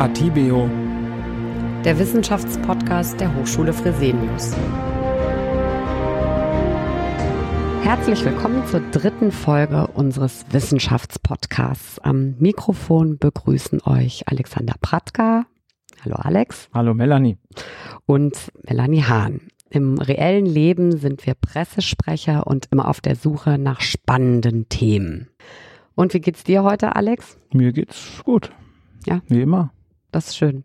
Atibeo, der Wissenschaftspodcast der Hochschule Fresenius. Herzlich willkommen zur dritten Folge unseres Wissenschaftspodcasts. Am Mikrofon begrüßen euch Alexander Pratka. Hallo Alex. Hallo Melanie. Und Melanie Hahn. Im reellen Leben sind wir Pressesprecher und immer auf der Suche nach spannenden Themen. Und wie geht's dir heute, Alex? Mir geht's gut. Ja. Wie immer. Das ist schön.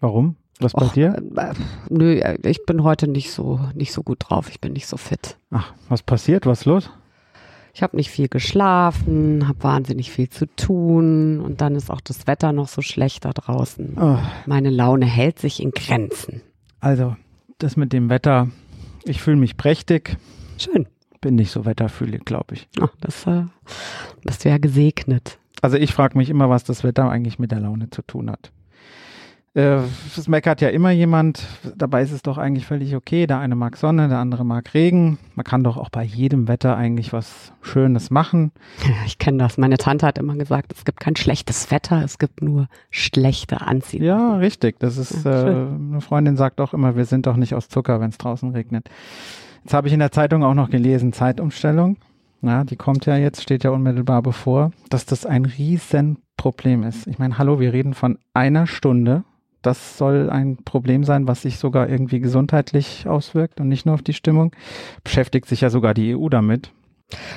Warum? Was bei Och, dir? äh, nö, äh, ich bin heute nicht so nicht so gut drauf. Ich bin nicht so fit. Ach, was passiert? Was ist los? Ich habe nicht viel geschlafen, habe wahnsinnig viel zu tun und dann ist auch das Wetter noch so schlecht da draußen. Oh, Meine Laune hält sich in Grenzen. also, das mit dem Wetter. Ich fühle mich prächtig. Schön. Bin nicht so wetterfühlig, glaube ich. Ach, das äh, bist du ja gesegnet. Also ich frage mich immer, was das Wetter eigentlich mit der Laune zu tun hat. Äh, Es meckert ja immer jemand, dabei ist es doch eigentlich völlig okay. Der eine mag Sonne, der andere mag Regen. Man kann doch auch bei jedem Wetter eigentlich was Schönes machen. Ich kenne das. Meine Tante hat immer gesagt, es gibt kein schlechtes Wetter, es gibt nur schlechte Anziehung. Ja, richtig. Das ist, Ja, äh, eine Freundin sagt auch immer, wir sind doch nicht aus Zucker, wenn es draußen regnet. Jetzt habe ich in der Zeitung auch noch gelesen, Zeitumstellung. Ja, die kommt ja jetzt, steht ja unmittelbar bevor, dass das ein Riesenproblem ist. Ich meine, hallo, wir reden von einer Stunde. Das soll ein Problem sein, was sich sogar irgendwie gesundheitlich auswirkt und nicht nur auf die Stimmung. Beschäftigt sich ja sogar die EU damit.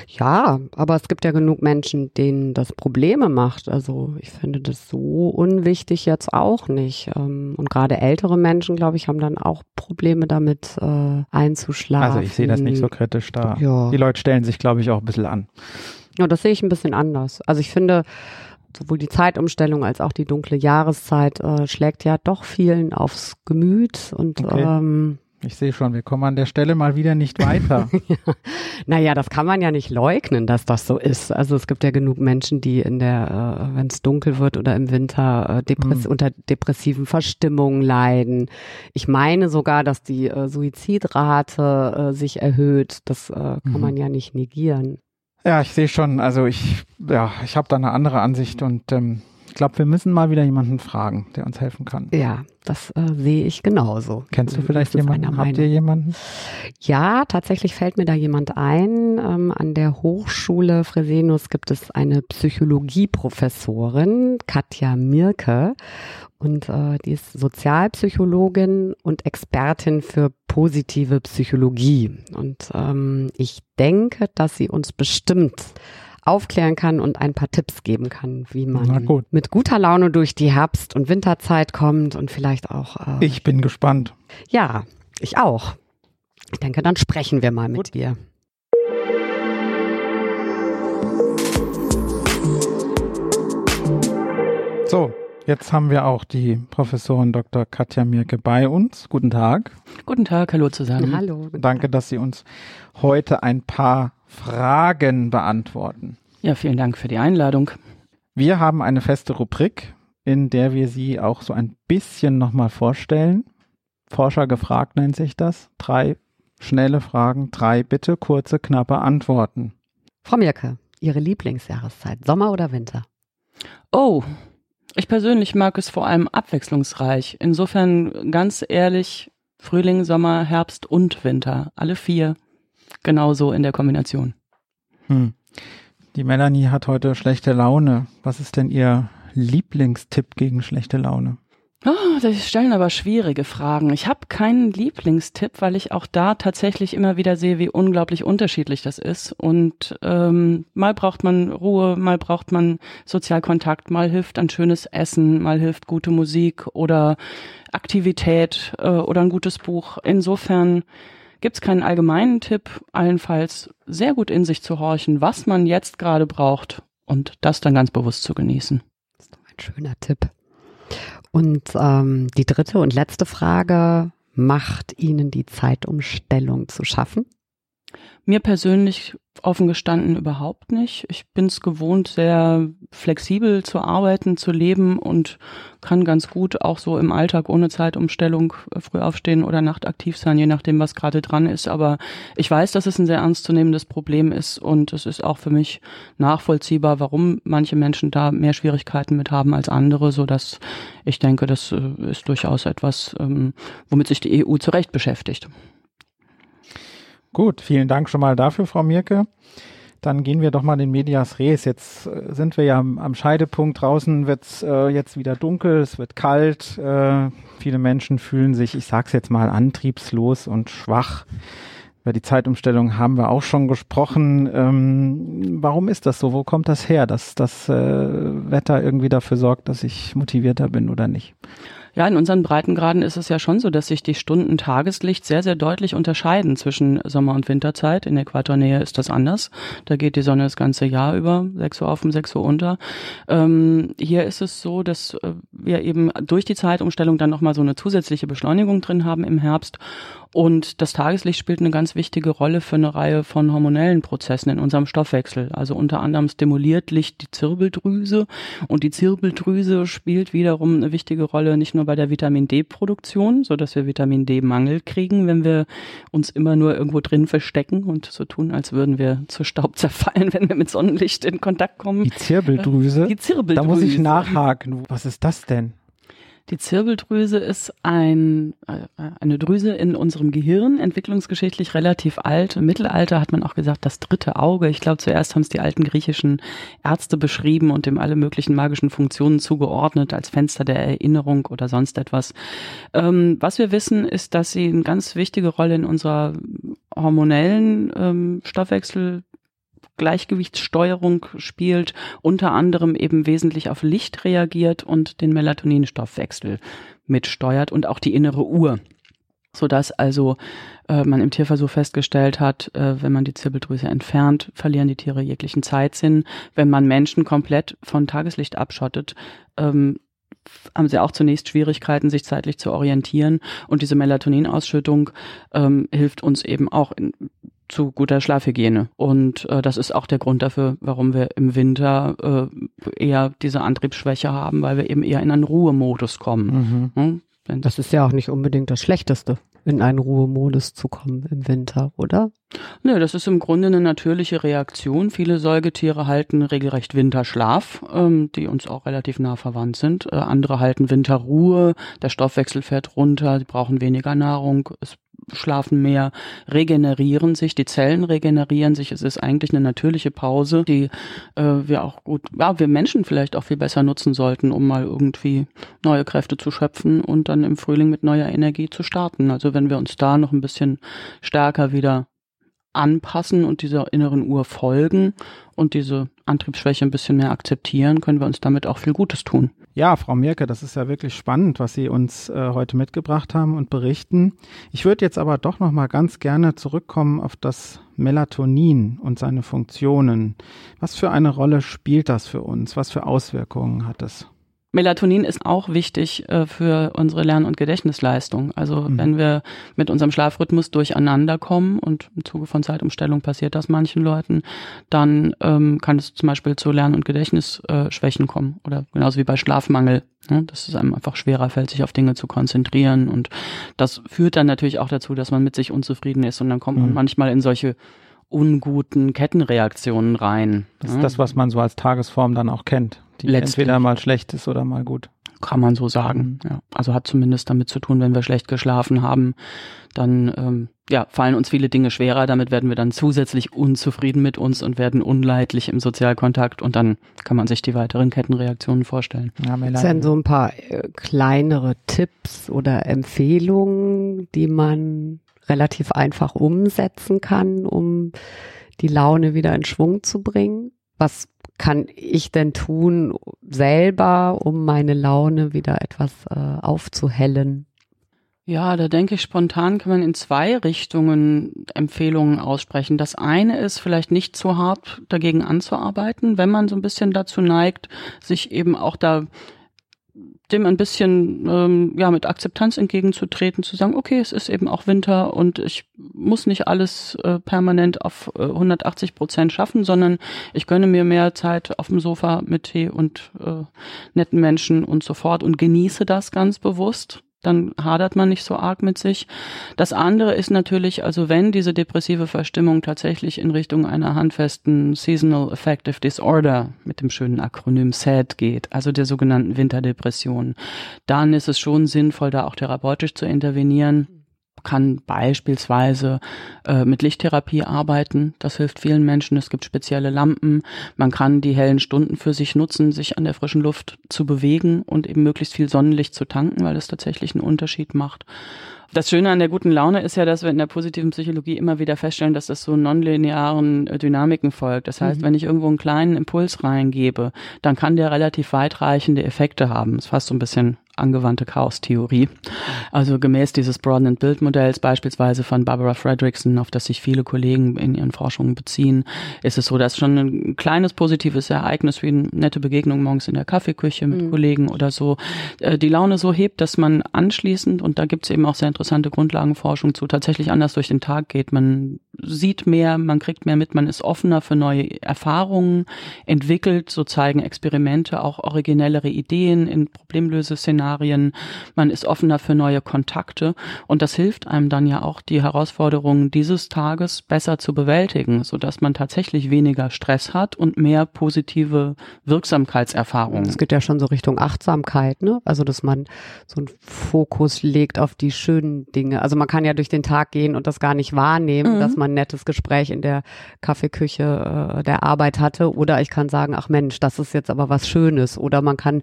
Ja, aber es gibt ja genug Menschen, denen das Probleme macht. Also ich finde das so unwichtig jetzt auch nicht. Ähm, Und gerade ältere Menschen, glaube ich, haben dann auch Probleme damit äh, einzuschlafen. Also ich sehe das nicht so kritisch da. Ja. Die Leute stellen sich, glaube ich, auch ein bisschen an. Ja, das sehe ich ein bisschen anders. Also ich finde, sowohl die Zeitumstellung als auch die dunkle Jahreszeit äh, schlägt ja doch vielen aufs Gemüt und Okay. ähm, Ich sehe schon, wir kommen an der Stelle mal wieder nicht weiter. naja, das kann man ja nicht leugnen, dass das so ist. Also es gibt ja genug Menschen, die in der, äh, wenn es dunkel wird oder im Winter äh, Depress Mhm. unter depressiven Verstimmungen leiden. Ich meine sogar, dass die äh, Suizidrate äh, sich erhöht. Das äh, kann Mhm. man ja nicht negieren. Ja, ich sehe schon. Also ich, ja, ich habe da eine andere Ansicht und ähm, ich glaube, wir müssen mal wieder jemanden fragen, der uns helfen kann. Ja, das äh, sehe ich genauso. Kennst du vielleicht jemanden? Habt ihr jemanden? Ja, tatsächlich fällt mir da jemand ein. Ähm, an der Hochschule Fresenius gibt es eine Psychologieprofessorin, Katja Mirke. Und äh, die ist Sozialpsychologin und Expertin für positive Psychologie. Und ähm, ich denke, dass sie uns bestimmt aufklären kann und ein paar Tipps geben kann, wie man gut. mit guter Laune durch die Herbst- und Winterzeit kommt und vielleicht auch äh, Ich bin gespannt. ja, ich auch. Ich denke, dann sprechen wir mal mit Gut. ihr. So, jetzt haben wir auch die Professorin Dr. Katja Mirke bei uns. Guten Tag. Guten Tag, hallo zusammen. Hallo. Danke, dass Sie uns heute ein paar Fragen beantworten. Ja, vielen Dank für die Einladung. Wir haben eine feste Rubrik, in der wir Sie auch so ein bisschen nochmal vorstellen. Forscher gefragt nennt sich das. Drei schnelle Fragen, drei bitte kurze, knappe Antworten. Frau Mirke, Ihre Lieblingsjahreszeit, Sommer oder Winter? Oh, ich persönlich mag es vor allem abwechslungsreich. Insofern ganz ehrlich, Frühling, Sommer, Herbst und Winter. Alle vier genauso in der Kombination. Hm. Die Melanie hat heute schlechte Laune. Was ist denn Ihr Lieblingstipp gegen schlechte Laune? Oh, das stellen aber schwierige Fragen. Ich habe keinen Lieblingstipp, weil ich auch da tatsächlich immer wieder sehe, wie unglaublich unterschiedlich das ist. Und ähm, mal braucht man Ruhe, mal braucht man Sozialkontakt, mal hilft ein schönes Essen, mal hilft gute Musik oder Aktivität äh, oder ein gutes Buch. Insofern gibt's keinen allgemeinen Tipp, allenfalls sehr gut in sich zu horchen, was man jetzt gerade braucht und das dann ganz bewusst zu genießen. Das ist doch ein schöner Tipp. Und ähm, die dritte und letzte Frage, macht Ihnen die Zeitumstellung zu schaffen? Mir persönlich offen gestanden überhaupt nicht. Ich bin es gewohnt, sehr flexibel zu arbeiten, zu leben und kann ganz gut auch so im Alltag ohne Zeitumstellung äh, früh aufstehen oder nachtaktiv sein, je nachdem, was gerade dran ist. Aber ich weiß, dass es ein sehr ernstzunehmendes Problem ist und es ist auch für mich nachvollziehbar, warum manche Menschen da mehr Schwierigkeiten mit haben als andere, so dass ich denke, das äh, ist durchaus etwas, ähm, womit sich die EU zu Recht beschäftigt. Gut, vielen Dank schon mal dafür, Frau Mirke. Dann gehen wir doch mal in Medias Res. Jetzt äh, sind wir ja am, am Scheidepunkt. Draußen wird es äh, jetzt wieder dunkel, es wird kalt. Äh, viele Menschen fühlen sich, ich sag's jetzt mal, antriebslos und schwach. Über die Zeitumstellung haben wir auch schon gesprochen. Ähm, warum ist das so? Wo kommt das her, dass das äh, Wetter irgendwie dafür sorgt, dass ich motivierter bin oder nicht? Ja, in unseren Breitengraden ist es ja schon so, dass sich die Stunden Tageslicht sehr, sehr deutlich unterscheiden zwischen Sommer- und Winterzeit. In Äquatornähe ist das anders. Da geht die Sonne das ganze Jahr über, 6 Uhr auf und 6 Uhr unter. Ähm, hier ist es so, dass äh, wir eben durch die Zeitumstellung dann nochmal so eine zusätzliche Beschleunigung drin haben im Herbst und das Tageslicht spielt eine ganz wichtige Rolle für eine Reihe von hormonellen Prozessen in unserem Stoffwechsel. Also unter anderem stimuliert Licht die Zirbeldrüse und die Zirbeldrüse spielt wiederum eine wichtige Rolle nicht nur bei der Vitamin D-Produktion, so dass wir Vitamin D-Mangel kriegen, wenn wir uns immer nur irgendwo drin verstecken und so tun, als würden wir zu Staub zerfallen, wenn wir mit Sonnenlicht in Kontakt kommen. Die Zirbeldrüse? Die Zirbeldrüse. Da muss ich nachhaken. Was ist das denn? Die Zirbeldrüse ist ein, äh, eine Drüse in unserem Gehirn, entwicklungsgeschichtlich relativ alt. Im Mittelalter hat man auch gesagt, das dritte Auge. Ich glaube, zuerst haben es die alten griechischen Ärzte beschrieben und dem alle möglichen magischen Funktionen zugeordnet, als Fenster der Erinnerung oder sonst etwas. Ähm, was wir wissen, ist, dass sie eine ganz wichtige Rolle in unserer hormonellen ähm, Stoffwechsel Gleichgewichtssteuerung spielt, unter anderem eben wesentlich auf Licht reagiert und den Melatoninstoffwechsel mitsteuert und auch die innere Uhr so dass also äh, man im Tierversuch festgestellt hat, äh, wenn man die Zirbeldrüse entfernt, verlieren die Tiere jeglichen Zeitsinn. Wenn man Menschen komplett von Tageslicht abschottet, ähm, haben sie auch zunächst Schwierigkeiten, sich zeitlich zu orientieren. Und diese Melatoninausschüttung ähm, hilft uns eben auch in zu guter Schlafhygiene. Und äh, das ist auch der Grund dafür, warum wir im Winter äh, eher diese Antriebsschwäche haben, weil wir eben eher in einen Ruhemodus kommen. Mhm. Hm? Das ist ja auch nicht unbedingt das Schlechteste, in einen Ruhemodus zu kommen im Winter, oder? Nö, das ist im Grunde eine natürliche Reaktion. Viele Säugetiere halten regelrecht Winterschlaf, ähm, die uns auch relativ nah verwandt sind. Äh, andere halten Winterruhe, der Stoffwechsel fährt runter, sie brauchen weniger Nahrung, es schlafen mehr, regenerieren sich, die Zellen regenerieren sich. Es ist eigentlich eine natürliche Pause, die äh, wir auch gut, ja, wir Menschen vielleicht auch viel besser nutzen sollten, um mal irgendwie neue Kräfte zu schöpfen und dann im Frühling mit neuer Energie zu starten. Also wenn wir uns da noch ein bisschen stärker wieder anpassen und dieser inneren Uhr folgen und diese Antriebsschwäche ein bisschen mehr akzeptieren, können wir uns damit auch viel Gutes tun. Ja, Frau Mirke, das ist ja wirklich spannend, was Sie uns äh, heute mitgebracht haben und berichten. Ich würde jetzt aber doch noch mal ganz gerne zurückkommen auf das Melatonin und seine Funktionen. Was für eine Rolle spielt das für uns? Was für Auswirkungen hat es? Melatonin ist auch wichtig äh, für unsere Lern- und Gedächtnisleistung. Also mhm. wenn wir mit unserem Schlafrhythmus durcheinander kommen und im Zuge von Zeitumstellung passiert das manchen Leuten, dann ähm, kann es zum Beispiel zu Lern- und Gedächtnisschwächen äh, kommen oder genauso wie bei Schlafmangel. Ne? Dass es einem einfach schwerer fällt, sich auf Dinge zu konzentrieren und das führt dann natürlich auch dazu, dass man mit sich unzufrieden ist und dann kommt mhm. man manchmal in solche unguten Kettenreaktionen rein. Das ist das, was man so als Tagesform dann auch kennt, die Letztlich. entweder mal schlecht ist oder mal gut. Kann man so sagen. Mhm. Ja. Also hat zumindest damit zu tun, wenn wir schlecht geschlafen haben, dann ähm, ja, fallen uns viele Dinge schwerer. Damit werden wir dann zusätzlich unzufrieden mit uns und werden unleidlich im Sozialkontakt und dann kann man sich die weiteren Kettenreaktionen vorstellen. Ja, Gibt denn so ein paar äh, kleinere Tipps oder Empfehlungen, die man relativ einfach umsetzen kann, um die Laune wieder in Schwung zu bringen? Was kann ich denn tun selber, um meine Laune wieder etwas äh, aufzuhellen? Ja, da denke ich spontan kann man in zwei Richtungen Empfehlungen aussprechen. Das eine ist vielleicht nicht zu hart dagegen anzuarbeiten, wenn man so ein bisschen dazu neigt, sich eben auch da dem ein bisschen ähm, ja mit Akzeptanz entgegenzutreten, zu sagen, okay, es ist eben auch Winter und ich muss nicht alles äh, permanent auf äh, 180 Prozent schaffen, sondern ich gönne mir mehr Zeit auf dem Sofa mit Tee und äh, netten Menschen und so fort und genieße das ganz bewusst dann hadert man nicht so arg mit sich. Das andere ist natürlich, also wenn diese depressive Verstimmung tatsächlich in Richtung einer handfesten Seasonal Affective Disorder mit dem schönen Akronym SAD geht, also der sogenannten Winterdepression, dann ist es schon sinnvoll, da auch therapeutisch zu intervenieren kann beispielsweise äh, mit Lichttherapie arbeiten. Das hilft vielen Menschen. Es gibt spezielle Lampen. Man kann die hellen Stunden für sich nutzen, sich an der frischen Luft zu bewegen und eben möglichst viel Sonnenlicht zu tanken, weil es tatsächlich einen Unterschied macht. Das Schöne an der guten Laune ist ja, dass wir in der positiven Psychologie immer wieder feststellen, dass das so nonlinearen äh, Dynamiken folgt. Das heißt, mhm. wenn ich irgendwo einen kleinen Impuls reingebe, dann kann der relativ weitreichende Effekte haben. Das ist fast so ein bisschen angewandte Chaos-Theorie. Also gemäß dieses Broaden and Build Modells beispielsweise von Barbara Fredrickson, auf das sich viele Kollegen in ihren Forschungen beziehen, ist es so, dass schon ein kleines positives Ereignis wie eine nette Begegnung morgens in der Kaffeeküche mit mhm. Kollegen oder so äh, die Laune so hebt, dass man anschließend, und da gibt es eben auch sehr interessante Grundlagenforschung zu, tatsächlich anders durch den Tag geht. Man sieht mehr, man kriegt mehr mit, man ist offener für neue Erfahrungen, entwickelt, so zeigen Experimente auch originellere Ideen in Problemlöseszenarien Szenarien, man ist offener für neue Kontakte und das hilft einem dann ja auch, die Herausforderungen dieses Tages besser zu bewältigen, sodass man tatsächlich weniger Stress hat und mehr positive Wirksamkeitserfahrungen. Es geht ja schon so Richtung Achtsamkeit, ne? Also, dass man so einen Fokus legt auf die schönen Dinge. Also, man kann ja durch den Tag gehen und das gar nicht wahrnehmen, mhm. dass man ein nettes Gespräch in der Kaffeeküche äh, der Arbeit hatte. Oder ich kann sagen, ach Mensch, das ist jetzt aber was Schönes. Oder man kann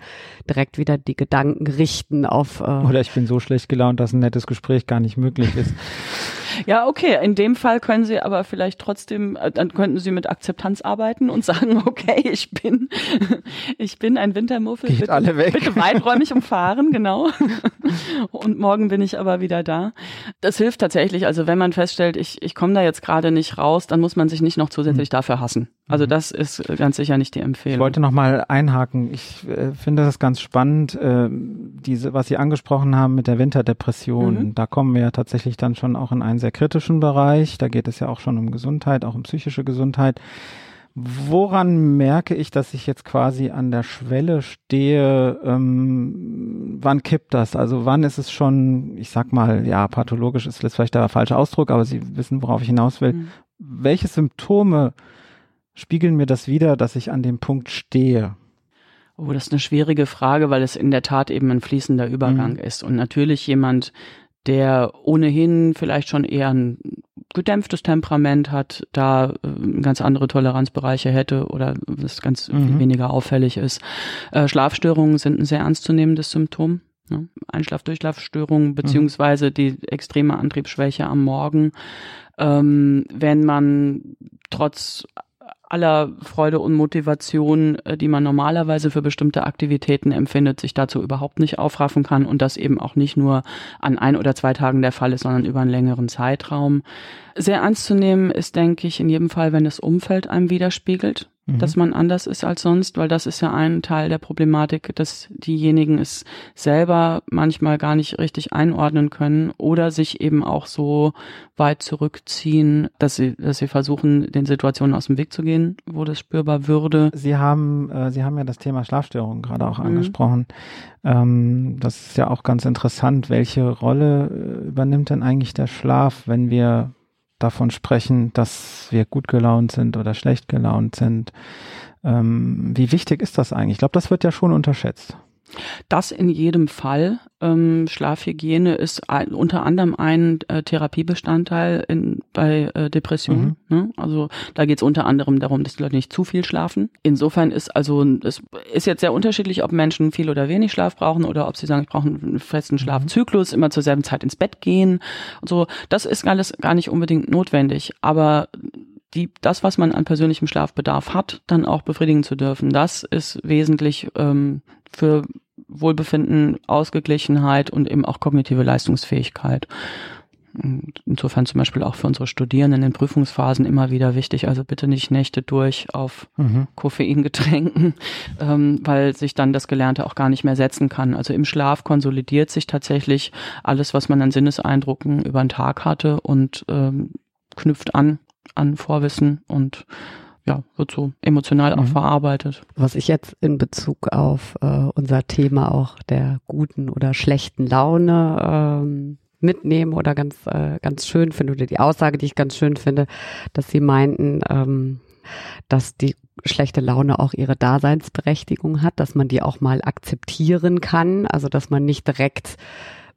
direkt wieder die Gedanken richten auf. Äh Oder ich bin so schlecht gelaunt, dass ein nettes Gespräch gar nicht möglich ist. Ja, okay. In dem Fall können Sie aber vielleicht trotzdem, äh, dann könnten Sie mit Akzeptanz arbeiten und sagen, okay, ich bin, ich bin ein Wintermuffel. Geht bitte, alle weg. Bitte weiträumig umfahren, genau. Und morgen bin ich aber wieder da. Das hilft tatsächlich. Also wenn man feststellt, ich, ich komme da jetzt gerade nicht raus, dann muss man sich nicht noch zusätzlich mhm. dafür hassen. Also mhm. das ist ganz sicher nicht die Empfehlung. Ich wollte noch mal einhaken. Ich äh, finde das ganz spannend, äh, diese, was Sie angesprochen haben mit der Winterdepression. Mhm. Da kommen wir ja tatsächlich dann schon auch in einen sehr kritischen Bereich. Da geht es ja auch schon um Gesundheit, auch um psychische Gesundheit. Woran merke ich, dass ich jetzt quasi an der Schwelle stehe? Ähm, wann kippt das? Also wann ist es schon, ich sag mal, ja, pathologisch ist vielleicht der falsche Ausdruck, aber Sie wissen, worauf ich hinaus will. Mhm. Welche Symptome spiegeln mir das wieder, dass ich an dem Punkt stehe? Oh, das ist eine schwierige Frage, weil es in der Tat eben ein fließender Übergang mhm. ist. Und natürlich jemand, der ohnehin vielleicht schon eher ein gedämpftes Temperament hat, da äh, ganz andere Toleranzbereiche hätte oder es ganz mhm. weniger auffällig ist. Äh, Schlafstörungen sind ein sehr ernstzunehmendes Symptom. Ne? Einschlaf-Durchschlafstörungen mhm. beziehungsweise mhm. die extreme Antriebsschwäche am Morgen. Ähm, wenn man trotz aller Freude und Motivation, äh, die man normalerweise für bestimmte Aktivitäten empfindet, sich dazu überhaupt nicht aufraffen kann und das eben auch nicht nur an ein oder zwei Tagen der Fall ist, sondern über einen längeren Zeitraum. Sehr ernst zu nehmen ist, denke ich, in jedem Fall, wenn das Umfeld einem widerspiegelt mhm. dass man anders ist als sonst, weil das ist ja ein Teil der Problematik, dass diejenigen es selber manchmal gar nicht richtig einordnen können oder sich eben auch so weit zurückziehen, dass sie, dass sie versuchen, den Situationen aus dem Weg zu gehen, wo das spürbar würde. Sie haben, äh, Sie haben ja das Thema Schlafstörungen gerade auch mhm. angesprochen. Ähm, das ist ja auch ganz interessant. Welche Rolle äh, übernimmt denn eigentlich der Schlaf, wenn wir davon sprechen, dass wir gut gelaunt sind oder schlecht gelaunt sind. Ähm, wie wichtig ist das eigentlich? Ich glaube, das wird ja schon unterschätzt. Das in jedem Fall. Ähm, Schlafhygiene ist ein, unter anderem ein äh, Therapiebestandteil in, bei äh, Depressionen. Mhm. Ne? Also da geht es unter anderem darum, dass die Leute nicht zu viel schlafen. Insofern ist also es ist jetzt sehr unterschiedlich, ob Menschen viel oder wenig Schlaf brauchen oder ob sie sagen, ich brauche einen festen mhm. Schlafzyklus, immer zur selben Zeit ins Bett gehen und so. Das ist alles gar nicht unbedingt notwendig. Aber die, das, was man an persönlichem Schlafbedarf hat, dann auch befriedigen zu dürfen. Das ist wesentlich ähm, für Wohlbefinden, Ausgeglichenheit und eben auch kognitive Leistungsfähigkeit. Insofern zum Beispiel auch für unsere Studierenden in Prüfungsphasen immer wieder wichtig. Also bitte nicht Nächte durch auf mhm. Koffeingetränken, ähm, weil sich dann das Gelernte auch gar nicht mehr setzen kann. Also im Schlaf konsolidiert sich tatsächlich alles, was man an Sinneseindrucken über den Tag hatte und ähm, knüpft an an Vorwissen und ja, wird so emotional auch mhm. verarbeitet. Was ich jetzt in Bezug auf äh, unser Thema auch der guten oder schlechten Laune ähm, mitnehme oder ganz, äh, ganz schön finde, oder die Aussage, die ich ganz schön finde, dass sie meinten, ähm, dass die schlechte Laune auch ihre Daseinsberechtigung hat, dass man die auch mal akzeptieren kann, also dass man nicht direkt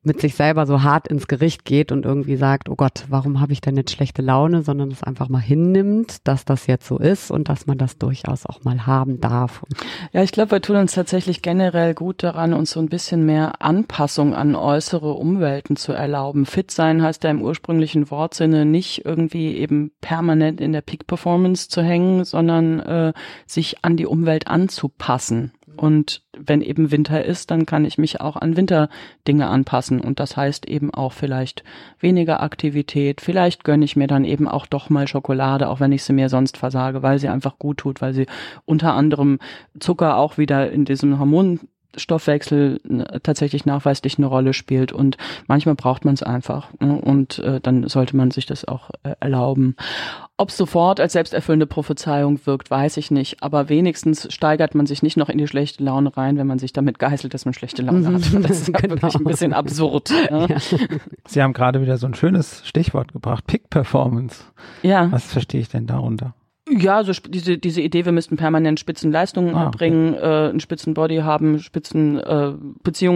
mit sich selber so hart ins Gericht geht und irgendwie sagt, oh Gott, warum habe ich denn jetzt schlechte Laune, sondern es einfach mal hinnimmt, dass das jetzt so ist und dass man das durchaus auch mal haben darf. Ja, ich glaube, wir tun uns tatsächlich generell gut daran, uns so ein bisschen mehr Anpassung an äußere Umwelten zu erlauben. Fit sein heißt ja im ursprünglichen Wortsinne nicht irgendwie eben permanent in der Peak Performance zu hängen, sondern äh, sich an die Umwelt anzupassen. Und wenn eben Winter ist, dann kann ich mich auch an Winterdinge anpassen. Und das heißt eben auch vielleicht weniger Aktivität. Vielleicht gönne ich mir dann eben auch doch mal Schokolade, auch wenn ich sie mir sonst versage, weil sie einfach gut tut, weil sie unter anderem Zucker auch wieder in diesem Hormon Stoffwechsel tatsächlich nachweislich eine Rolle spielt und manchmal braucht man es einfach ne? und äh, dann sollte man sich das auch äh, erlauben. Ob es sofort als selbsterfüllende Prophezeiung wirkt, weiß ich nicht, aber wenigstens steigert man sich nicht noch in die schlechte Laune rein, wenn man sich damit geißelt, dass man schlechte Laune hat. Das ist ja genau. wirklich ein bisschen absurd. Ne? Ja. Sie haben gerade wieder so ein schönes Stichwort gebracht, Pick Performance. Ja. Was verstehe ich denn darunter? Ja, so diese, diese Idee, wir müssten permanent Spitzenleistungen ah, erbringen, okay. äh, einen Spitzenbody haben, Spitzen äh,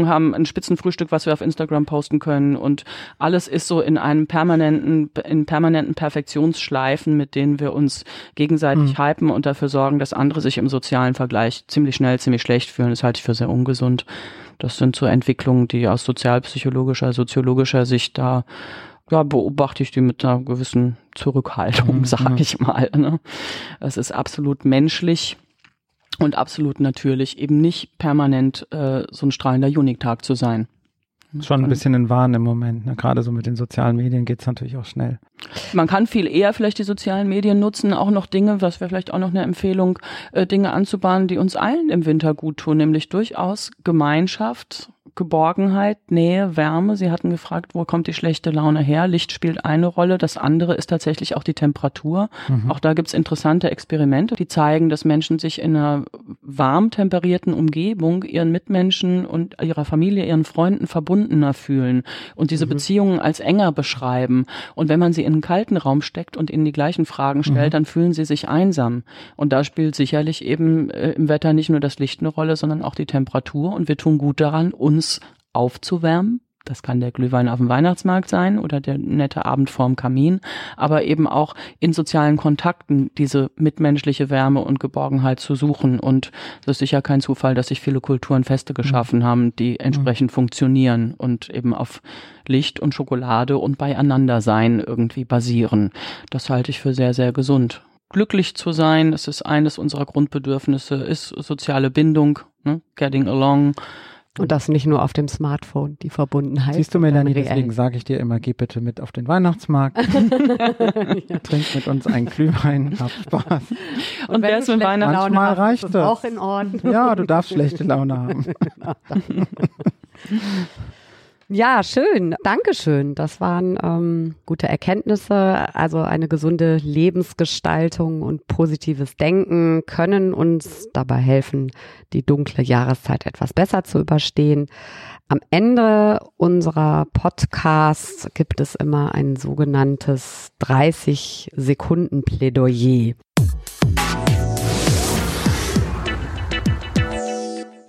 haben, ein Spitzenfrühstück, was wir auf Instagram posten können und alles ist so in einem permanenten, in permanenten Perfektionsschleifen, mit denen wir uns gegenseitig hm. hypen und dafür sorgen, dass andere sich im sozialen Vergleich ziemlich schnell, ziemlich schlecht fühlen. Das halte ich für sehr ungesund. Das sind so Entwicklungen, die aus sozialpsychologischer, soziologischer Sicht da ja, beobachte ich die mit einer gewissen Zurückhaltung, mhm. sage ich mal. Ne? Es ist absolut menschlich und absolut natürlich, eben nicht permanent äh, so ein strahlender Unitag zu sein. Schon ein bisschen ein Wahn im Moment. Ne? Gerade so mit den sozialen Medien geht's natürlich auch schnell. Man kann viel eher vielleicht die sozialen Medien nutzen, auch noch Dinge, was wäre vielleicht auch noch eine Empfehlung, äh, Dinge anzubahnen, die uns allen im Winter gut tun, nämlich durchaus Gemeinschaft, Geborgenheit, Nähe, Wärme. Sie hatten gefragt, wo kommt die schlechte Laune her? Licht spielt eine Rolle. Das andere ist tatsächlich auch die Temperatur. Mhm. Auch da gibt's interessante Experimente, die zeigen, dass Menschen sich in einer warm temperierten Umgebung ihren Mitmenschen und ihrer Familie, ihren Freunden verbundener fühlen und diese mhm. Beziehungen als enger beschreiben. Und wenn man sie in einen kalten Raum steckt und ihnen die gleichen Fragen stellt, mhm. dann fühlen sie sich einsam. Und da spielt sicherlich eben äh, im Wetter nicht nur das Licht eine Rolle, sondern auch die Temperatur. Und wir tun gut daran, uns aufzuwärmen. Das kann der Glühwein auf dem Weihnachtsmarkt sein oder der nette Abend vorm Kamin, aber eben auch in sozialen Kontakten diese mitmenschliche Wärme und Geborgenheit zu suchen. Und es ist sicher kein Zufall, dass sich viele Kulturen Feste geschaffen haben, die entsprechend funktionieren und eben auf Licht und Schokolade und beieinander sein irgendwie basieren. Das halte ich für sehr, sehr gesund glücklich zu sein, das ist eines unserer Grundbedürfnisse, ist soziale Bindung, ne? getting along, und das nicht nur auf dem Smartphone, die Verbundenheit. Siehst du, Melanie, deswegen sage ich dir immer, geh bitte mit auf den Weihnachtsmarkt. ja. Trink mit uns einen Glühwein, hab Spaß. Und, Und wer ist mit Weihnachten? Manchmal reicht das. Auch in Ordnung. Ja, du darfst schlechte Laune haben. Ja, schön. Dankeschön. Das waren ähm, gute Erkenntnisse. Also eine gesunde Lebensgestaltung und positives Denken können uns dabei helfen, die dunkle Jahreszeit etwas besser zu überstehen. Am Ende unserer Podcasts gibt es immer ein sogenanntes 30 Sekunden Plädoyer.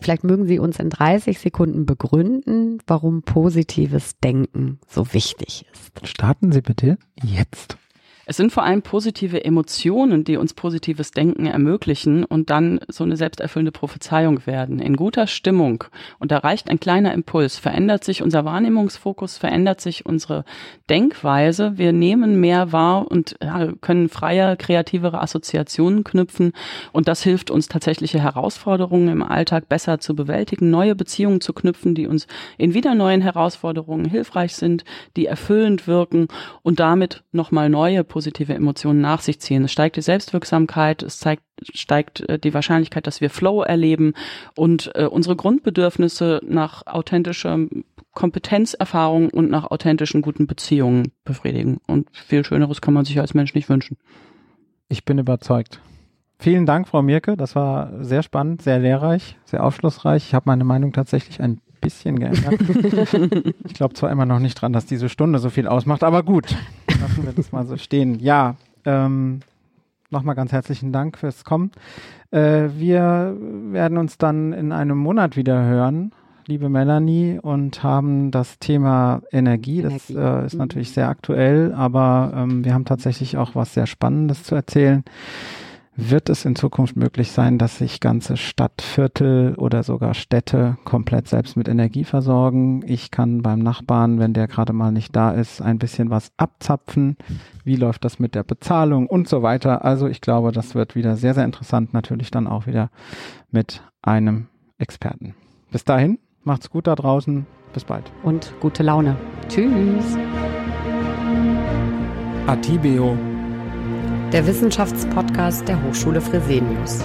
Vielleicht mögen Sie uns in 30 Sekunden begründen, warum positives Denken so wichtig ist. Starten Sie bitte jetzt. Es sind vor allem positive Emotionen, die uns positives Denken ermöglichen und dann so eine selbsterfüllende Prophezeiung werden. In guter Stimmung, und da reicht ein kleiner Impuls, verändert sich unser Wahrnehmungsfokus, verändert sich unsere Denkweise. Wir nehmen mehr wahr und können freier, kreativere Assoziationen knüpfen. Und das hilft uns tatsächliche Herausforderungen im Alltag besser zu bewältigen, neue Beziehungen zu knüpfen, die uns in wieder neuen Herausforderungen hilfreich sind, die erfüllend wirken und damit nochmal neue Emotionen nach sich ziehen. Es steigt die Selbstwirksamkeit, es zeigt, steigt äh, die Wahrscheinlichkeit, dass wir Flow erleben und äh, unsere Grundbedürfnisse nach authentischer Kompetenzerfahrung und nach authentischen guten Beziehungen befriedigen. Und viel Schöneres kann man sich als Mensch nicht wünschen. Ich bin überzeugt. Vielen Dank, Frau Mirke. Das war sehr spannend, sehr lehrreich, sehr aufschlussreich. Ich habe meine Meinung tatsächlich ein bisschen geändert. ich glaube zwar immer noch nicht dran, dass diese Stunde so viel ausmacht, aber gut, lassen wir das mal so stehen. Ja, ähm, nochmal ganz herzlichen Dank fürs Kommen. Äh, wir werden uns dann in einem Monat wieder hören, liebe Melanie, und haben das Thema Energie. Das Energie. Äh, ist mhm. natürlich sehr aktuell, aber ähm, wir haben tatsächlich auch was sehr Spannendes zu erzählen wird es in Zukunft möglich sein, dass sich ganze Stadtviertel oder sogar Städte komplett selbst mit Energie versorgen. Ich kann beim Nachbarn, wenn der gerade mal nicht da ist, ein bisschen was abzapfen. Wie läuft das mit der Bezahlung und so weiter. Also ich glaube, das wird wieder sehr, sehr interessant. Natürlich dann auch wieder mit einem Experten. Bis dahin, macht's gut da draußen. Bis bald. Und gute Laune. Tschüss. Atibeo der Wissenschaftspodcast der Hochschule Fresenius.